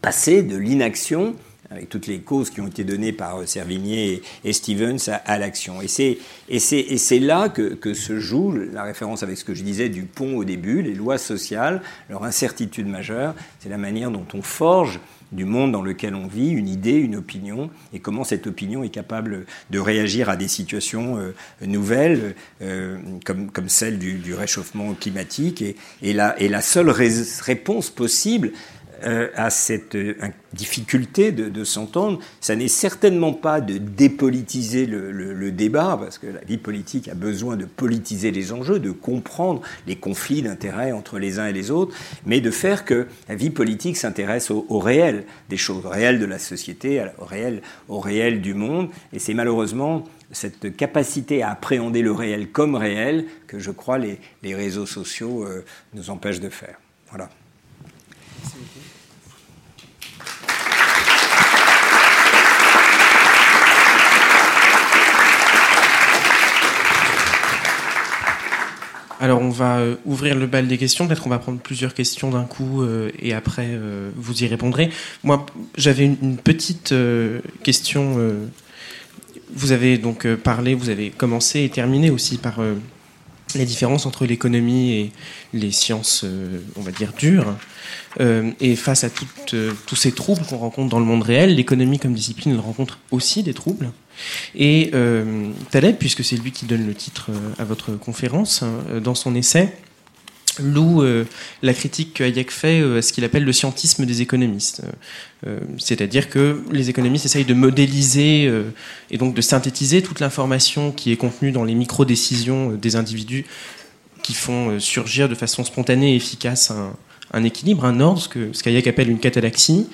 passer de l'inaction avec toutes les causes qui ont été données par euh, Servigné et, Stevens à, l'action. Et c'est là que, se joue la référence avec ce que je disais du pont au début, les lois sociales, leur incertitude majeure, c'est la manière dont on forge du monde dans lequel on vit, une idée, une opinion, et comment cette opinion est capable de réagir à des situations euh, nouvelles, euh, comme, comme celle du, réchauffement climatique. Et, et, la, et la seule réponse possible, euh, à cette euh, difficulté de, s'entendre, ça n'est certainement pas de dépolitiser le, débat, parce que la vie politique a besoin de politiser les enjeux, de comprendre les conflits d'intérêts entre les uns et les autres, mais de faire que la vie politique s'intéresse au, réel des choses, au réel de la société, au réel, au réel du monde. Et c'est malheureusement cette capacité à appréhender le réel comme réel que je crois les, réseaux sociaux euh, nous empêchent de faire. Voilà. Alors on va euh, ouvrir le bal des questions. Peut-être qu'on va prendre plusieurs questions d'un coup euh, et après euh, vous y répondrez. Moi, j'avais une, petite question. vous avez donc parlé, vous avez commencé et terminé aussi par les différences entre l'économie et les sciences, on va dire, dures. et face à tous ces troubles qu'on rencontre dans le monde réel, l'économie comme discipline rencontre aussi des troubles. Et euh, Taleb, puisque c'est lui qui donne le titre euh, à votre conférence, hein, dans son essai, loue euh, la critique que Hayek fait à ce qu'il appelle le scientisme des économistes. C'est-à-dire que les économistes essayent de modéliser et donc de synthétiser toute l'information qui est contenue dans les micro-décisions des individus qui font surgir de façon spontanée et efficace un, un équilibre, un ordre, ce que appelle une catalaxie.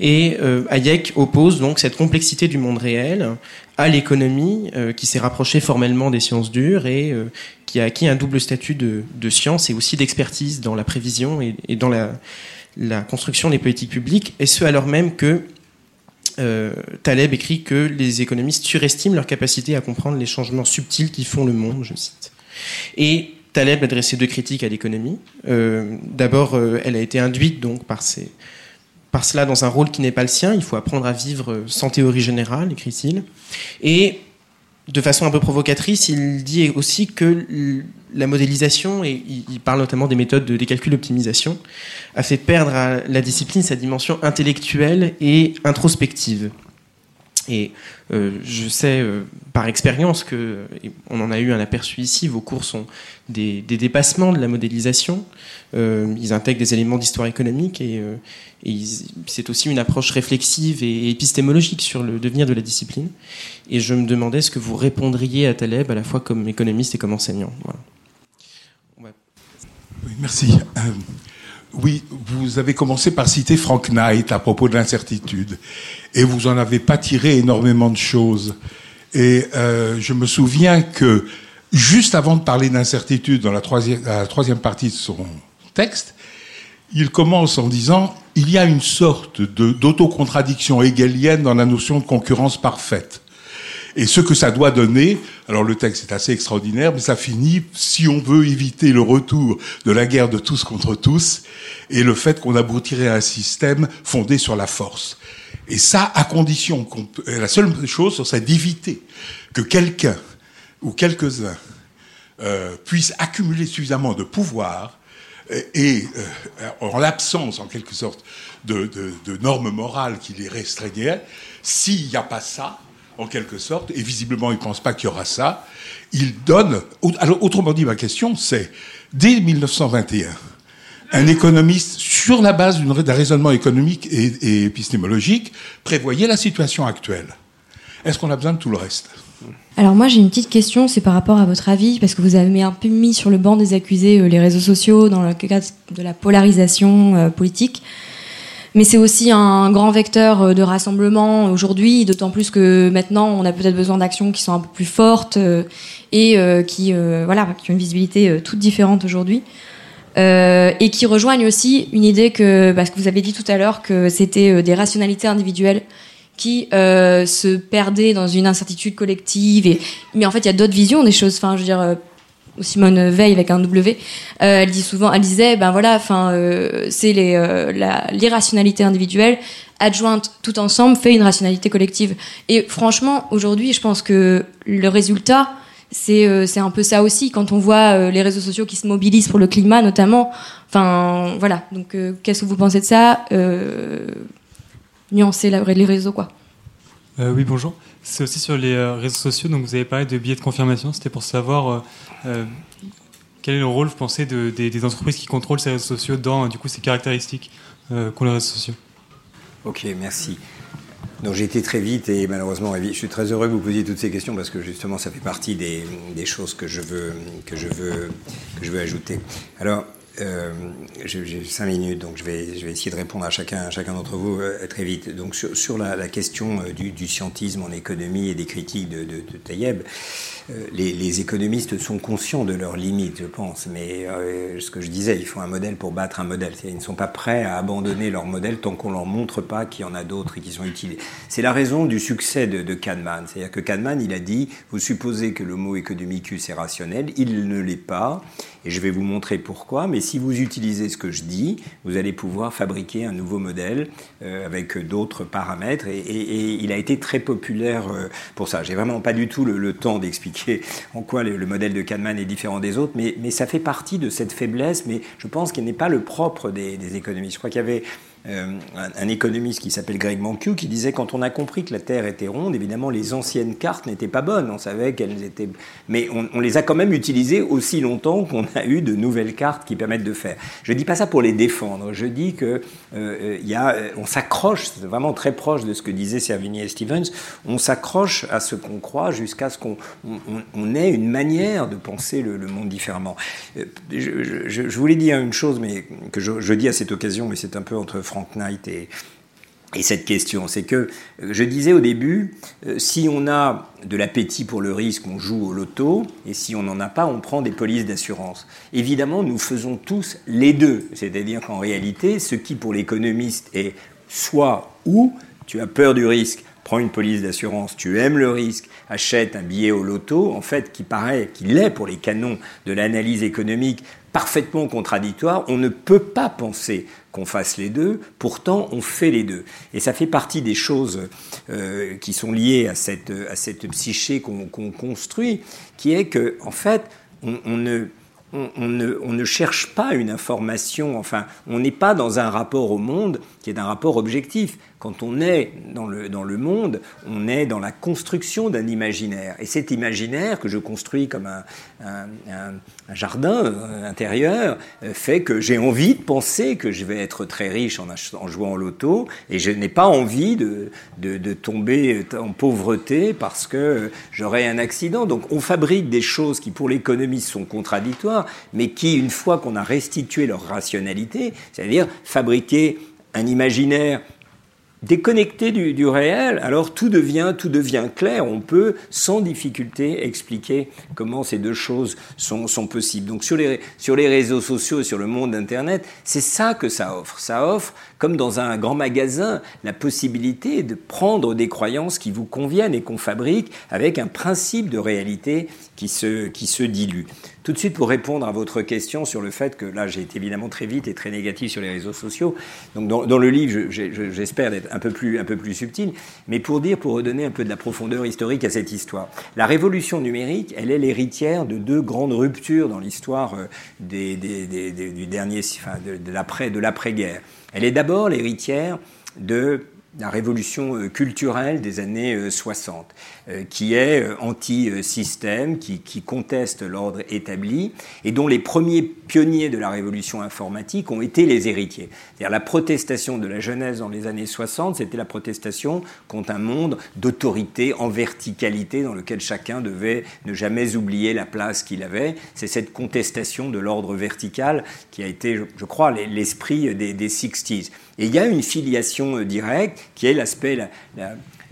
Et euh, Hayek oppose donc cette complexité du monde réel à l'économie euh, qui s'est rapprochée formellement des sciences dures et euh, qui a acquis un double statut de, science et aussi d'expertise dans la prévision et, dans la, la, construction des politiques publiques, et ce alors même que Taleb écrit que les économistes surestiment leur capacité à comprendre les changements subtils qui font le monde, je cite. Et Taleb a dressé deux critiques à l'économie. Euh, d'abord, euh, elle a été induite donc par, cela dans un rôle qui n'est pas le sien. Il faut apprendre à vivre sans théorie générale, écrit-il. Et de façon un peu provocatrice, il dit aussi que la modélisation, et il parle notamment des méthodes de, des calculs d'optimisation, a fait perdre à la discipline sa dimension intellectuelle et introspective. Et euh, je sais euh, par expérience que, on en a eu un aperçu ici, vos cours sont des, dépassements de la modélisation. Euh, ils intègrent des éléments d'histoire économique et, c'est aussi une approche réflexive et épistémologique sur le devenir de la discipline. Et je me demandais ce que vous répondriez à Taleb à la fois comme économiste et comme enseignant. merci. Oui, vous avez commencé par citer Frank Knight à propos de l'incertitude, et vous en avez pas tiré énormément de choses. Et euh, je me souviens que juste avant de parler d'incertitude dans la troisième, la troisième partie de son texte, il commence en disant il y a une sorte d'autocontradiction hegelienne dans la notion de concurrence parfaite. Et ce que ça doit donner, alors le texte est assez extraordinaire, mais ça finit, si on veut éviter le retour de la guerre de tous contre tous, et le fait qu'on aboutirait à un système fondé sur la force. Et ça, à condition qu'on la seule chose, ce serait d'éviter que quelqu'un ou quelques-uns euh, puissent accumuler suffisamment de pouvoir et, euh, en l'absence, en quelque sorte, de, normes morales qui les restreignaient, s'il n'y a pas ça, en quelque sorte, et visiblement il ne pense pas qu'il y aura ça. Il donne, alors autrement dit, ma question, c'est, dès 1921, un économiste, sur la base d'un raisonnement économique et, épistémologique, prévoyait la situation actuelle. Est-ce qu'on a besoin de tout le reste? Alors moi j'ai une petite question, c'est par rapport à votre avis, parce que vous avez un peu mis sur le banc des accusés euh, les réseaux sociaux dans le cadre de la polarisation euh, politique. Mais c'est aussi un grand vecteur de rassemblement aujourd'hui, d'autant plus que maintenant on a peut-être besoin d'actions qui sont un peu plus fortes et qui, voilà, qui ont une visibilité toute différente aujourd'hui. et qui rejoignent aussi une idée que, parce que vous avez dit tout à l'heure que c'était des rationalités individuelles qui euh, se perdaient dans une incertitude collective. Et... Mais en fait, il y a d'autres visions des choses. Enfin, je veux dire, euh, Simone Veil avec un W, euh, elle dit souvent, elle disait, ben voilà, enfin, euh, c'est les, l'irrationalité individuelle adjointe tout ensemble fait une rationalité collective. Et franchement, aujourd'hui, je pense que le résultat, c'est c'est un peu ça aussi quand on voit les réseaux sociaux qui se mobilisent pour le climat notamment. Enfin, voilà. Donc, qu'est-ce que vous pensez de ça nuancer les réseaux, quoi? Euh, oui, bonjour. C'est aussi sur les euh, réseaux sociaux, donc vous avez parlé de billets de confirmation. C'était pour savoir euh, quel est le rôle, vous pensez, de, des, entreprises qui contrôlent ces réseaux sociaux dans, du coup, ces caractéristiques qu'ont les réseaux sociaux? Ok, merci. Donc j'ai été très vite et malheureusement, je suis très heureux que vous posiez toutes ces questions parce que justement, ça fait partie des, choses que je veux que je veux que je veux ajouter. Alors, euh, j'ai cinq minutes, donc je vais, je vais essayer de répondre à chacun, chacun d'entre vous euh, très vite. Donc sur, la, question euh, du, scientisme en économie et des critiques de, de, euh, les, les, économistes sont conscients de leurs limites, je pense. Mais euh, ce que je disais, ils font un modèle pour battre un modèle. Ils ne sont pas prêts à abandonner leur modèle tant qu'on leur montre pas qu'il y en a d'autres et qui sont utilisés. C'est la raison du succès de, Kahneman. C'est-à-dire que Kahneman, il a dit, vous supposez que le mot economicus est rationnel, il ne l'est pas. Et je vais vous montrer pourquoi. Mais si vous utilisez ce que je dis, vous allez pouvoir fabriquer un nouveau modèle euh, avec d'autres paramètres. Et, il a été très populaire euh, pour ça. J'ai vraiment pas du tout le temps d'expliquer en quoi le, le, modèle de Kahneman est différent des autres, mais, mais ça fait partie de cette faiblesse. Mais je pense qu'elle n'est pas le propre des, des économistes. Je crois qu'il y avait euh, un, économiste qui s'appelle Greg Mankiw qui disait quand on a compris que la Terre était ronde, évidemment les anciennes cartes n'étaient pas bonnes, on savait qu'elles étaient, mais on, les a quand même utilisées aussi longtemps qu'on a eu de nouvelles cartes qui permettent de faire. Je dis pas ça pour les défendre, je dis que euh, y a, on s'accroche, c'est vraiment très proche de ce que disait Servigny et Stevens, on s'accroche à ce qu'on croit jusqu'à ce qu'on on, ait une manière de penser le, monde différemment. Euh, je, voulais dire une chose, mais que je, je dis à cette occasion, mais c'est un peu entre Frank Knight et, et cette question. C'est que je disais au début, euh, si on a de l'appétit pour le risque, on joue au loto, et si on n'en a pas, on prend des polices d'assurance. Évidemment, nous faisons tous les deux. C'est-à-dire qu'en réalité, ce qui pour l'économiste est soit ou, tu as peur du risque, prends une police d'assurance, tu aimes le risque, achète un billet au loto, en fait, qui paraît, qu'il est pour les canons de l'analyse économique, parfaitement contradictoire, on ne peut pas penser qu'on fasse les deux, pourtant on fait les deux. Et ça fait partie des choses euh, qui sont liées à cette, psyché qu'on qu construit, qui est que, en fait, on, ne, on, ne, cherche pas une information, enfin, on n'est pas dans un rapport au monde qui est un rapport objectif. Quand on est dans le, dans le monde, on est dans la construction d'un imaginaire. Et cet imaginaire que je construis comme un, jardin euh, intérieur euh, fait que j'ai envie de penser que je vais être très riche en, jouant au loto et je n'ai pas envie de, de, de, tomber en pauvreté parce que j'aurai un accident. Donc on fabrique des choses qui pour l'économiste sont contradictoires, mais qui, une fois qu'on a restitué leur rationalité, c'est-à-dire fabriquer un imaginaire déconnecté du, réel, alors tout devient, tout devient clair. On peut sans difficulté expliquer comment ces deux choses sont, possibles. Donc sur les, sur les réseaux sociaux sur le monde Internet, c'est ça que ça offre. Ça offre, comme dans un grand magasin, la possibilité de prendre des croyances qui vous conviennent et qu'on fabrique avec un principe de réalité qui se, qui se dilue. Tout de suite, pour répondre à votre question sur le fait que là, j'ai été évidemment très vite et très négatif sur les réseaux sociaux. Donc, dans, le livre, j'espère être un peu, plus, un peu plus subtil, mais pour dire, pour redonner un peu de la profondeur historique à cette histoire. La révolution numérique, elle est l'héritière de deux grandes ruptures dans l'histoire euh, des, du dernier, enfin, de, de l'après-guerre. Elle est d'abord l'héritière de la révolution euh, culturelle des années 60, euh, euh, qui est anti-système, qui, conteste l'ordre établi, et dont les premiers pionniers de la révolution informatique ont été les héritiers. C'est-à-dire la protestation de la jeunesse dans les années 60, c'était la protestation contre un monde d'autorité en verticalité dans lequel chacun devait ne jamais oublier la place qu'il avait. C'est cette contestation de l'ordre vertical qui a été, je crois, l'esprit des, des 60s. Et il y a une filiation euh, directe qui est l'aspect,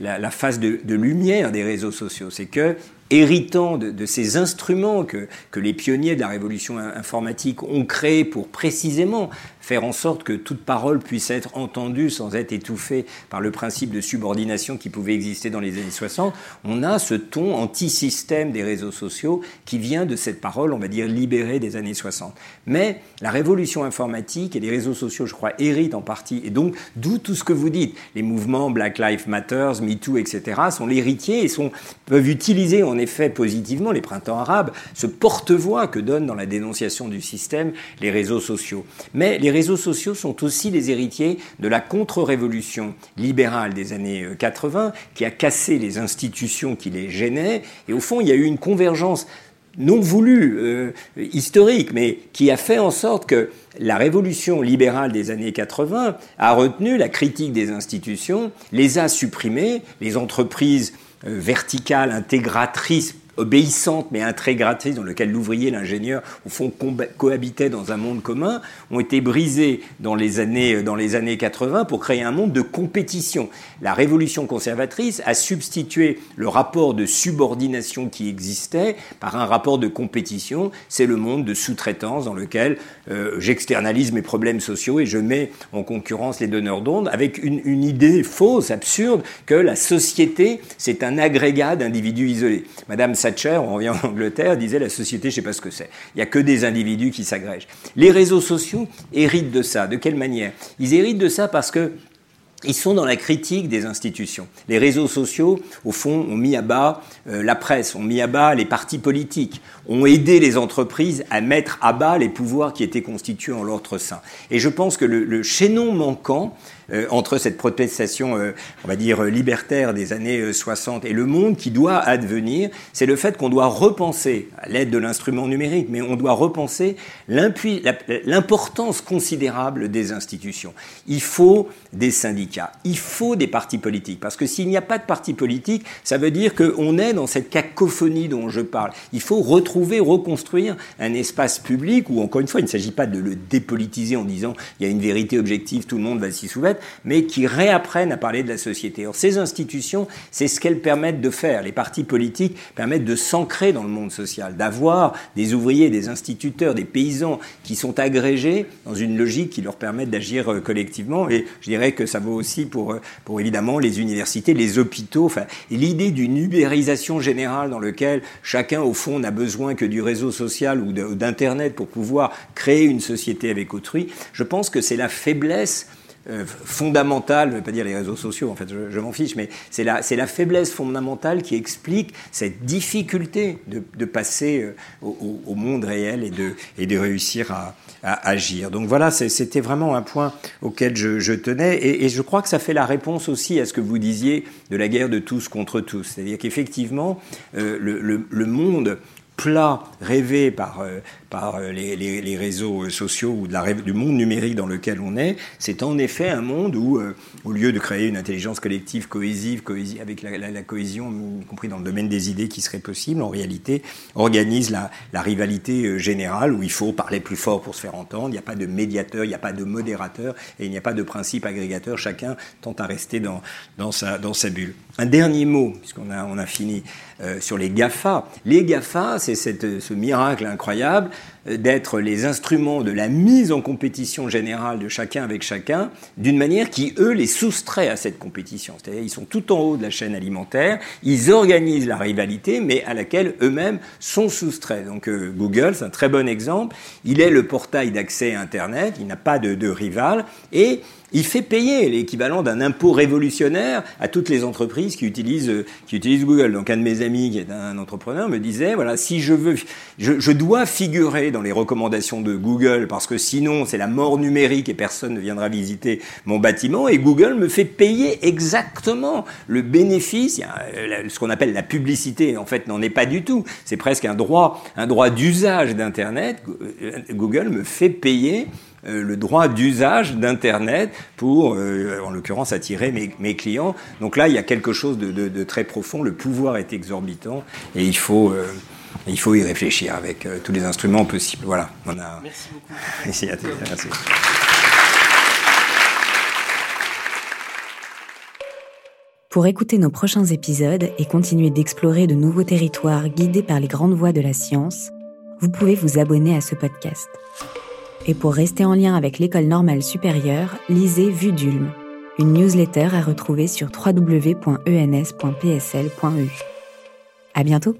la, phase de, lumière des réseaux sociaux. C'est que héritant de, ces instruments que, que, les pionniers de la révolution informatique ont créés pour précisément faire en sorte que toute parole puisse être entendue sans être étouffée par le principe de subordination qui pouvait exister dans les années 60, on a ce ton anti-système des réseaux sociaux qui vient de cette parole, on va dire, libérée des années 60. Mais la révolution informatique et les réseaux sociaux, je crois, héritent en partie, et donc d'où tout ce que vous dites. Les mouvements Black Lives Matter, MeToo, etc., sont l'héritier et sont, peuvent utiliser en effet positivement les printemps arabes, ce porte-voix que donnent dans la dénonciation du système les réseaux sociaux. Mais réseaux sociaux sont aussi les héritiers de la contre-révolution libérale des années 80 euh, qui a cassé les institutions qui les gênaient. Et au fond, il y a eu une convergence non voulue, euh, historique, mais qui a fait en sorte que la révolution libérale des années 80 a retenu la critique des institutions, les a supprimées, les entreprises euh, verticales, intégratrices obéissante mais intégratrice dans lequel l'ouvrier et l'ingénieur au fond cohabitaient dans un monde commun ont été brisés dans les années dans les années 80 pour créer un monde de compétition. La révolution conservatrice a substitué le rapport de subordination qui existait par un rapport de compétition. C'est le monde de sous-traitance dans lequel euh, j'externalise mes problèmes sociaux et je mets en concurrence les donneurs d'ondes avec une, une idée fausse, absurde, que la société c'est un agrégat d'individus isolés. Madame On revient en Angleterre, disait la société, je ne sais pas ce que c'est. Il n'y a que des individus qui s'agrègent. Les réseaux sociaux héritent de ça. De quelle manière? Ils héritent de ça parce que ils sont dans la critique des institutions. Les réseaux sociaux, au fond, ont mis à bas euh, la presse, ont mis à bas les partis politiques, ont aidé les entreprises à mettre à bas les pouvoirs qui étaient constitués en leur sein. Et je pense que le, le chaînon manquant, euh, entre cette protestation, euh, on va dire, libertaire des années 60 euh, et le monde qui doit advenir, c'est le fait qu'on doit repenser, à l'aide de l'instrument numérique, mais on doit repenser l'importance considérable des institutions. Il faut des syndicats, il faut des partis politiques, parce que s'il n'y a pas de partis politiques, ça veut dire qu'on est dans cette cacophonie dont je parle. Il faut retrouver, reconstruire un espace public où, encore une fois, il ne s'agit pas de le dépolitiser en disant il y a une vérité objective, tout le monde va s'y soumettre, mais qui réapprennent à parler de la société. Or, ces institutions, c'est ce qu'elles permettent de faire. Les partis politiques permettent de s'ancrer dans le monde social, d'avoir des ouvriers, des instituteurs, des paysans qui sont agrégés dans une logique qui leur permet d'agir euh, collectivement. Et je dirais que ça vaut aussi pour, euh, pour évidemment les universités, les hôpitaux. Enfin, l'idée d'une ubérisation générale dans laquelle chacun, au fond, n'a besoin que du réseau social ou d'Internet pour pouvoir créer une société avec autrui, je pense que c'est la faiblesse euh, fondamentale, je ne vais pas dire les réseaux sociaux, en fait, je, m'en fiche, mais c'est la, la, faiblesse fondamentale qui explique cette difficulté de, passer euh, au, monde réel et de, et de réussir à, agir. Donc voilà, c'était vraiment un point auquel je, tenais, et, je crois que ça fait la réponse aussi à ce que vous disiez de la guerre de tous contre tous. C'est-à-dire qu'effectivement, euh, le, le monde plat rêvé par, euh, par euh, les, les, les, réseaux sociaux ou de la, du monde numérique dans lequel on est, c'est en effet un monde où, euh, au lieu de créer une intelligence collective cohésive, cohésive avec la, la, la, cohésion, y compris dans le domaine des idées qui serait possible, en réalité, organise la, la rivalité générale où il faut parler plus fort pour se faire entendre, il n'y a pas de médiateur, il n'y a pas de modérateur et il n'y a pas de principe agrégateur, chacun tente à rester dans, dans, sa, dans sa bulle. Un dernier mot, puisqu'on a, on a fini, euh, sur les GAFA. Les GAFA, c'est ce miracle incroyable euh, d'être les instruments de la mise en compétition générale de chacun avec chacun, d'une manière qui, eux, les soustrait à cette compétition. C'est-à-dire ils sont tout en haut de la chaîne alimentaire, ils organisent la rivalité, mais à laquelle eux-mêmes sont soustraits. Donc euh, Google, c'est un très bon exemple. Il est le portail d'accès à Internet, il n'a pas de, de rival, et il fait payer l'équivalent d'un impôt révolutionnaire à toutes les entreprises qui utilisent, qui utilisent Google. Donc un de mes amis qui est un entrepreneur me disait, voilà, si je veux, je, je dois figurer dans les recommandations de Google parce que sinon c'est la mort numérique et personne ne viendra visiter mon bâtiment et Google me fait payer exactement le bénéfice, a ce qu'on appelle la publicité, en fait n'en est pas du tout, c'est presque un droit, un droit d'usage d'Internet, Google me fait payer euh, le droit d'usage d'Internet pour, euh, en l'occurrence, attirer mes, mes, clients. Donc là, il y a quelque chose de, de, de, très profond. Le pouvoir est exorbitant et il faut, euh, il faut y réfléchir avec euh, tous les instruments possibles. Voilà. On a... Merci beaucoup. Merci à toi. Merci. Pour écouter nos prochains épisodes et continuer d'explorer de nouveaux territoires guidés par les grandes voies de la science, vous pouvez vous abonner à ce podcast. Et pour rester en lien avec l'école normale supérieure, lisez Vue d'Ulm, une newsletter à retrouver sur www.ens.psl.eu. À bientôt!